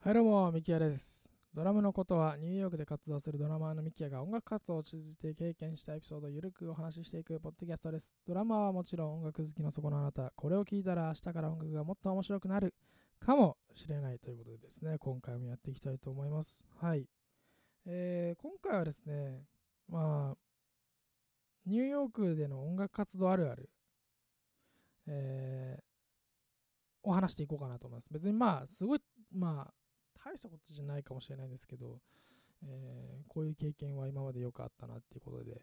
はい、どうも、ミキヤです。ドラムのことは、ニューヨークで活動するドラマーのミキヤが音楽活動を通じて経験したエピソードをゆるくお話ししていくポッドキャストです。ドラマーはもちろん音楽好きのそこのあなた、これを聞いたら明日から音楽がもっと面白くなるかもしれないということでですね、今回もやっていきたいと思います。はい。えー今回はですね、まあ、ニューヨークでの音楽活動あるある、えーを話していこうかなと思います。別にまあ、すごい、まあ、大したことじゃないかもしれないんですけど、えーこういう経験は今までよくあったなっていうことで、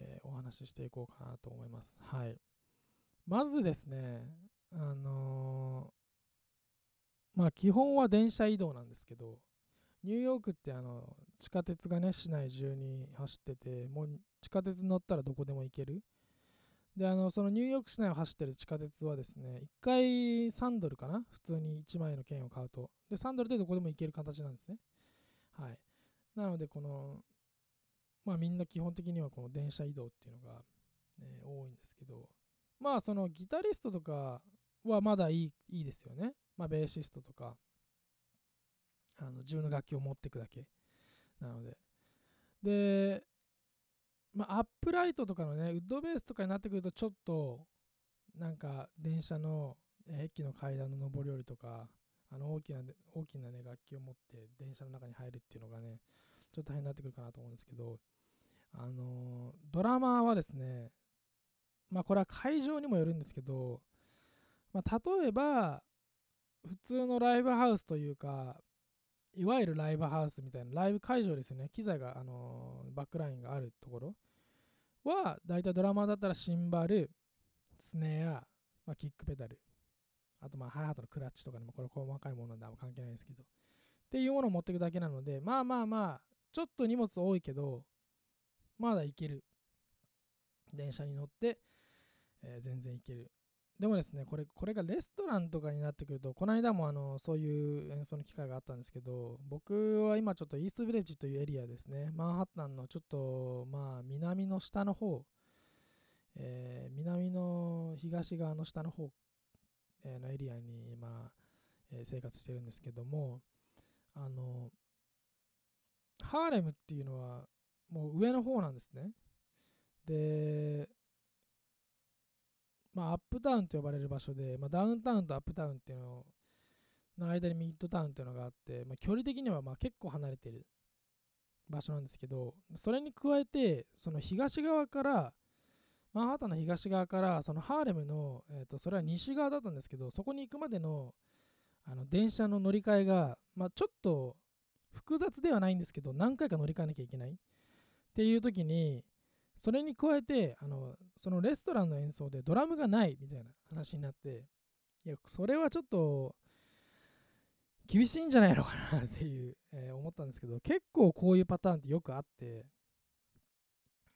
えーお話ししていこうかなと思います。はい。まずですね、あのーまあ基本は電車移動なんですけど、ニューヨークってあの地下鉄がね、市内中に走ってて、もう地下鉄に乗ったらどこでも行ける。で、あの、そのニューヨーク市内を走ってる地下鉄はですね、1回3ドルかな？普通に1枚の券を買うと。で、3ドルでどこでも行ける形なんですね。はい。なので、この、まあみんな基本的にはこの電車移動っていうのが、ね、多いんですけど、まあそのギタリストとかはまだいいいいですよね。まあベーシストとか、あの自分の楽器を持っていくだけなので。で、まあアップライトとかのね、ウッドベースとかになってくるとちょっと、なんか電車の駅の階段の上り下りとか、あの大きな大きなね楽器を持って電車の中に入るっていうのがね、ちょっと大変になってくるかなと思うんですけど、あのードラマーはですね、まあこれは会場にもよるんですけど、まあ例えば、普通のライブハウスというか、いわゆるライブハウスみたいな、ライブ会場ですよね、機材が、あのーバックラインがあるところは、だいたいドラマーだったらシンバル、スネア、まあ、キックペダル、あとまあハイハートのクラッチとかでもこれ細かいものなんであんま関係ないんですけど、っていうものを持っていくだけなので、まあまあまあ、ちょっと荷物多いけど、まだ行ける。電車に乗って、えー全然行ける。でもですね、これ、これがレストランとかになってくると、この間もあの、そういう演奏の機会があったんですけど、僕は今ちょっとイーストビレッジというエリアですね、マンハッタンのちょっと、まあ、南の下の方、えー南の東側の下の方、えーのエリアに今、えー生活してるんですけども、あの、ハーレムっていうのはもう上の方なんですね。で、まあ、アップタウンと呼ばれる場所で、まあ、ダウンタウンとアップタウンっていうのの間にミッドタウンっていうのがあって、まあ、距離的にはまあ結構離れてる場所なんですけど、それに加えて、その東側から、マンハッタンの東側から、そのハーレムの、えー、とそれは西側だったんですけど、そこに行くまでのあの電車の乗り換えが、まあ、ちょっと複雑ではないんですけど、何回か乗り換えなきゃいけないっていう時に、それに加えてあの、そのレストランの演奏でドラムがないみたいな話になって、いや、それはちょっと厳しいんじゃないのかなっていう、えー思ったんですけど、結構こういうパターンってよくあって、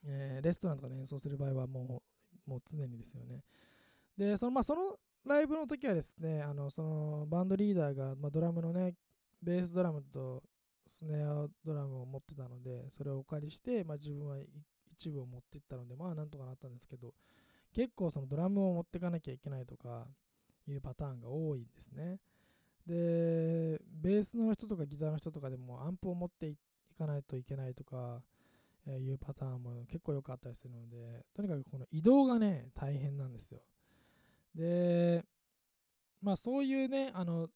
えーレストランとかで演奏する場合はもうもう常にですよね。で、そのまあ、そのライブの時はですね、あのそのバンドリーダーが、まあ、ドラムのね、ベースドラムとスネアドラムを持ってたので、それをお借りして、まあ、自分はい一部を持っていったので、まあなんとかなったんですけど、結構そのドラムを持っていかなきゃいけないとかいうパターンが多いんですね。で、ベースの人とかギターの人とかでもアンプを持っていかないといけないとか、いうパターンも結構よくあったりするので、とにかくこの移動がね、大変なんですよ。で、まあそういうね、あの、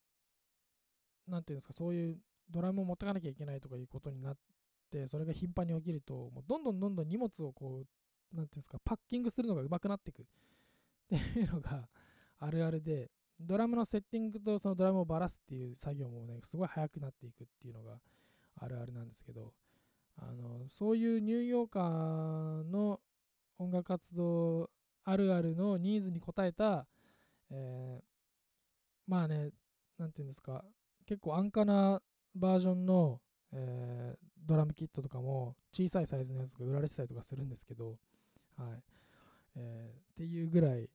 なんていうんですか、そういうドラムを持ってかなきゃいけないとかいうことになって、それが頻繁に起きると、もうどんどんどんどん荷物をこう、なんていうんですか、パッキングするのが上手くなっていく。っていうのがあるあるで、ドラムのセッティングとそのドラムをばらすっていう作業もね、すごい早くなっていくっていうのがあるあるなんですけど、あのそういうニューヨーカーの音楽活動あるあるのニーズに応えた、えーまあね、なんていうんですか、結構安価なバージョンの、えードラムキットとかも小さいサイズのやつが売られてたりとかするんですけど、はいえーっていうぐらい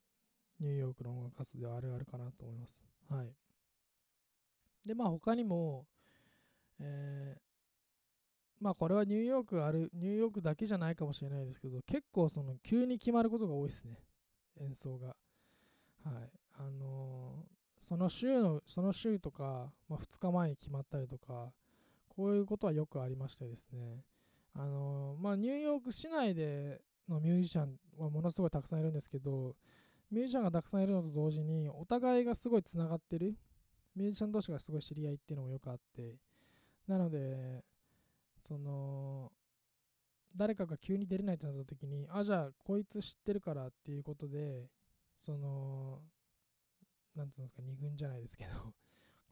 ニューヨークの音楽活動ではあるあるかなと思います。はい、で、まあ他にも、えーまあこれはニューヨークある、ニューヨークだけじゃないかもしれないですけど、結構その急に決まることが多いですね、演奏が。はい。あのーその週の、その週とか、まあ、2日前に決まったりとか、こういうことはよくありましてですね、あのまあ、ニューヨーク市内でのミュージシャンはものすごいたくさんいるんですけど、ミュージシャンがたくさんいるのと同時に、お互いがすごいつながってる、ミュージシャン同士がすごい知り合いっていうのもよくあって、なので、その、誰かが急に出れないってなった時に、あ、じゃあ、こいつ知ってるからっていうことで、その、なんつうんですか、二軍じゃないですけど。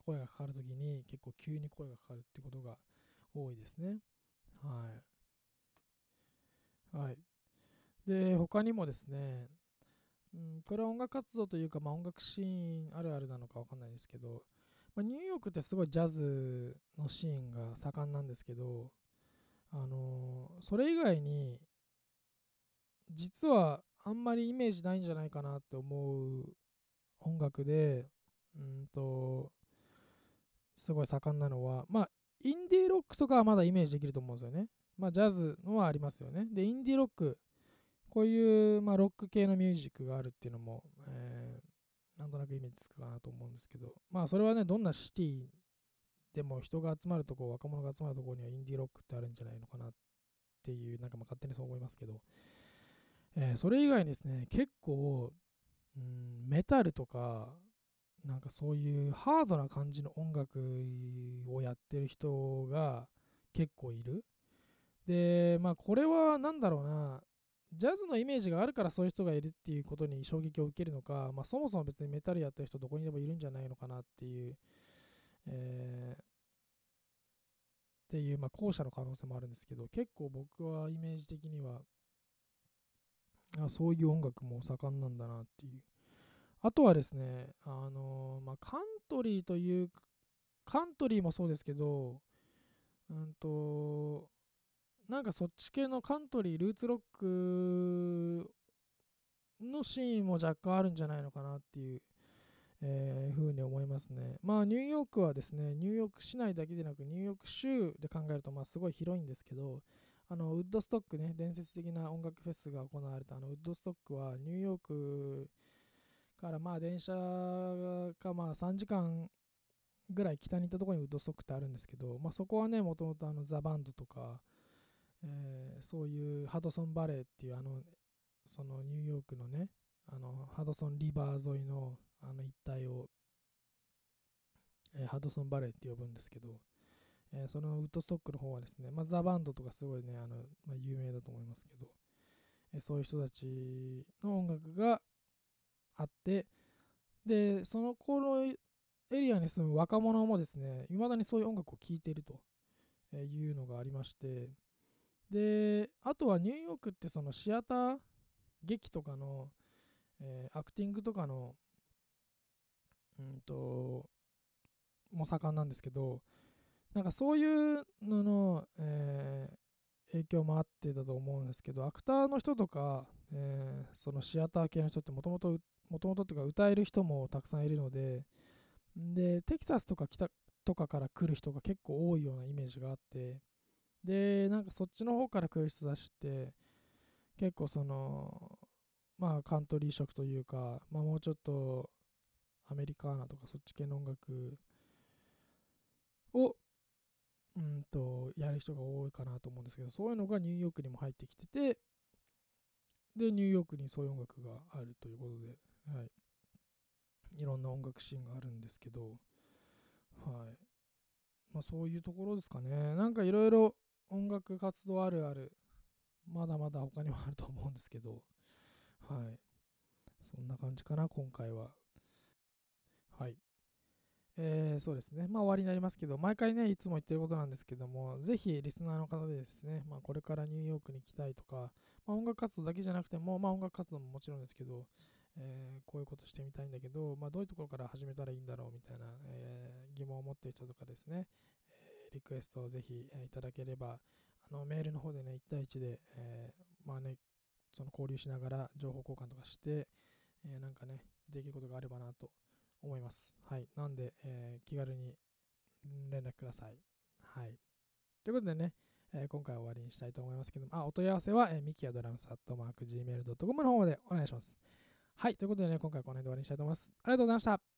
声がかかるときに結構急に声がかかるってことが多いですね。はい。はい。で、他にもですね、うん、これは音楽活動というか、まあ、音楽シーンあるあるなのかわかんないですけど、まあ、ニューヨークってすごいジャズのシーンが盛んなんですけど、あのー、それ以外に、実はあんまりイメージないんじゃないかなって思う音楽で、うんと、すごい盛んなのは、まあ、インディーロックとかはまだイメージできると思うんですよね。まあ、ジャズのはありますよね。で、インディーロック、こういう、まあ、ロック系のミュージックがあるっていうのも、えー、なんとなくイメージつくかなと思うんですけど、まあ、それはね、どんなシティでも人が集まるとこ、若者が集まるとこにはインディーロックってあるんじゃないのかなっていう、なんかまあ勝手にそう思いますけど、えー、それ以外にですね、結構、うん、メタルとか、なんかそういうハードな感じの音楽をやってる人が結構いる。で、まあこれは何だろうな、ジャズのイメージがあるからそういう人がいるっていうことに衝撃を受けるのか、まあそもそも別にメタルやってる人どこにでもいるんじゃないのかなっていう、えー、っていう、まあ後者の可能性もあるんですけど、結構僕はイメージ的には、あそういう音楽も盛んなんだなっていう。あとはですね、あの、まあ、カントリーという、カントリーもそうですけど、うんと、なんかそっち系のカントリー、ルーツロックのシーンも若干あるんじゃないのかなっていう、えー、ふうに思いますね。まあニューヨークはですね、ニューヨーク市内だけでなくニューヨーク州で考えるとまあすごい広いんですけど、あのウッドストックね、伝説的な音楽フェスが行われたあのウッドストックはニューヨークからまあ電車がまあ3時間ぐらい北に行ったところにウッドストックってあるんですけど、まあ、そこはね、もともとあのザ・バンドとか、えー、そういうハドソンバレーっていうあの、そのニューヨークのね、あのハドソンリバー沿いのあの一帯を、えー、ハドソンバレーって呼ぶんですけど、えー、そのウッドストックの方はですね、まあ、ザ・バンドとかすごいね、あのまあ、有名だと思いますけど、えー、そういう人たちの音楽があって、で、その頃エリアに住む若者もですね、未だにそういう音楽を聴いているというのがありまして、で、あとはニューヨークってそのシアター、劇とかの、えー、アクティングとかの、うんと、も盛んなんですけど、なんかそういうのの、えー、影響もあってだと思うんですけど、アクターの人とか、えー、そのシアター系の人ってもともと、もともとっていうか歌える人もたくさんいるので、で、テキサスとか北とかから来る人が結構多いようなイメージがあって、で、なんかそっちの方から来る人たちって、結構その、まあカントリー色というか、まあもうちょっとアメリカーナとかそっち系の音楽をうんと、やる人が多いかなと思うんですけど、そういうのがニューヨークにも入ってきてて、で、ニューヨークにそういう音楽があるということで、はい。いろんな音楽シーンがあるんですけど、はい。まあそういうところですかね。なんかいろいろ音楽活動あるある、まだまだ他にもあると思うんですけど、はい。そんな感じかな、今回は。はい。えー、そうですね。まあ終わりになりますけど、毎回ね、いつも言ってることなんですけども、ぜひリスナーの方でですね、まあこれからニューヨークに行きたいとか、まあ音楽活動だけじゃなくても、まあ音楽活動ももちろんですけど、えー、こういうことしてみたいんだけど、まあどういうところから始めたらいいんだろうみたいな、えー、疑問を持っている人とかですね、えリクエストをぜひ、えいただければ、あのメールの方でね、1対1で、えまあね、その交流しながら情報交換とかして、えなんかね、できることがあればなと思います。はい。なんで、え、気軽に連絡ください。はい。ということでね、えー、今回は終わりにしたいと思いますけども、あ、お問い合わせは、えー、ミキアドラムスアットマーク Gmail.com の方までお願いします。はい。ということでね、今回はこの辺で終わりにしたいと思います。ありがとうございました。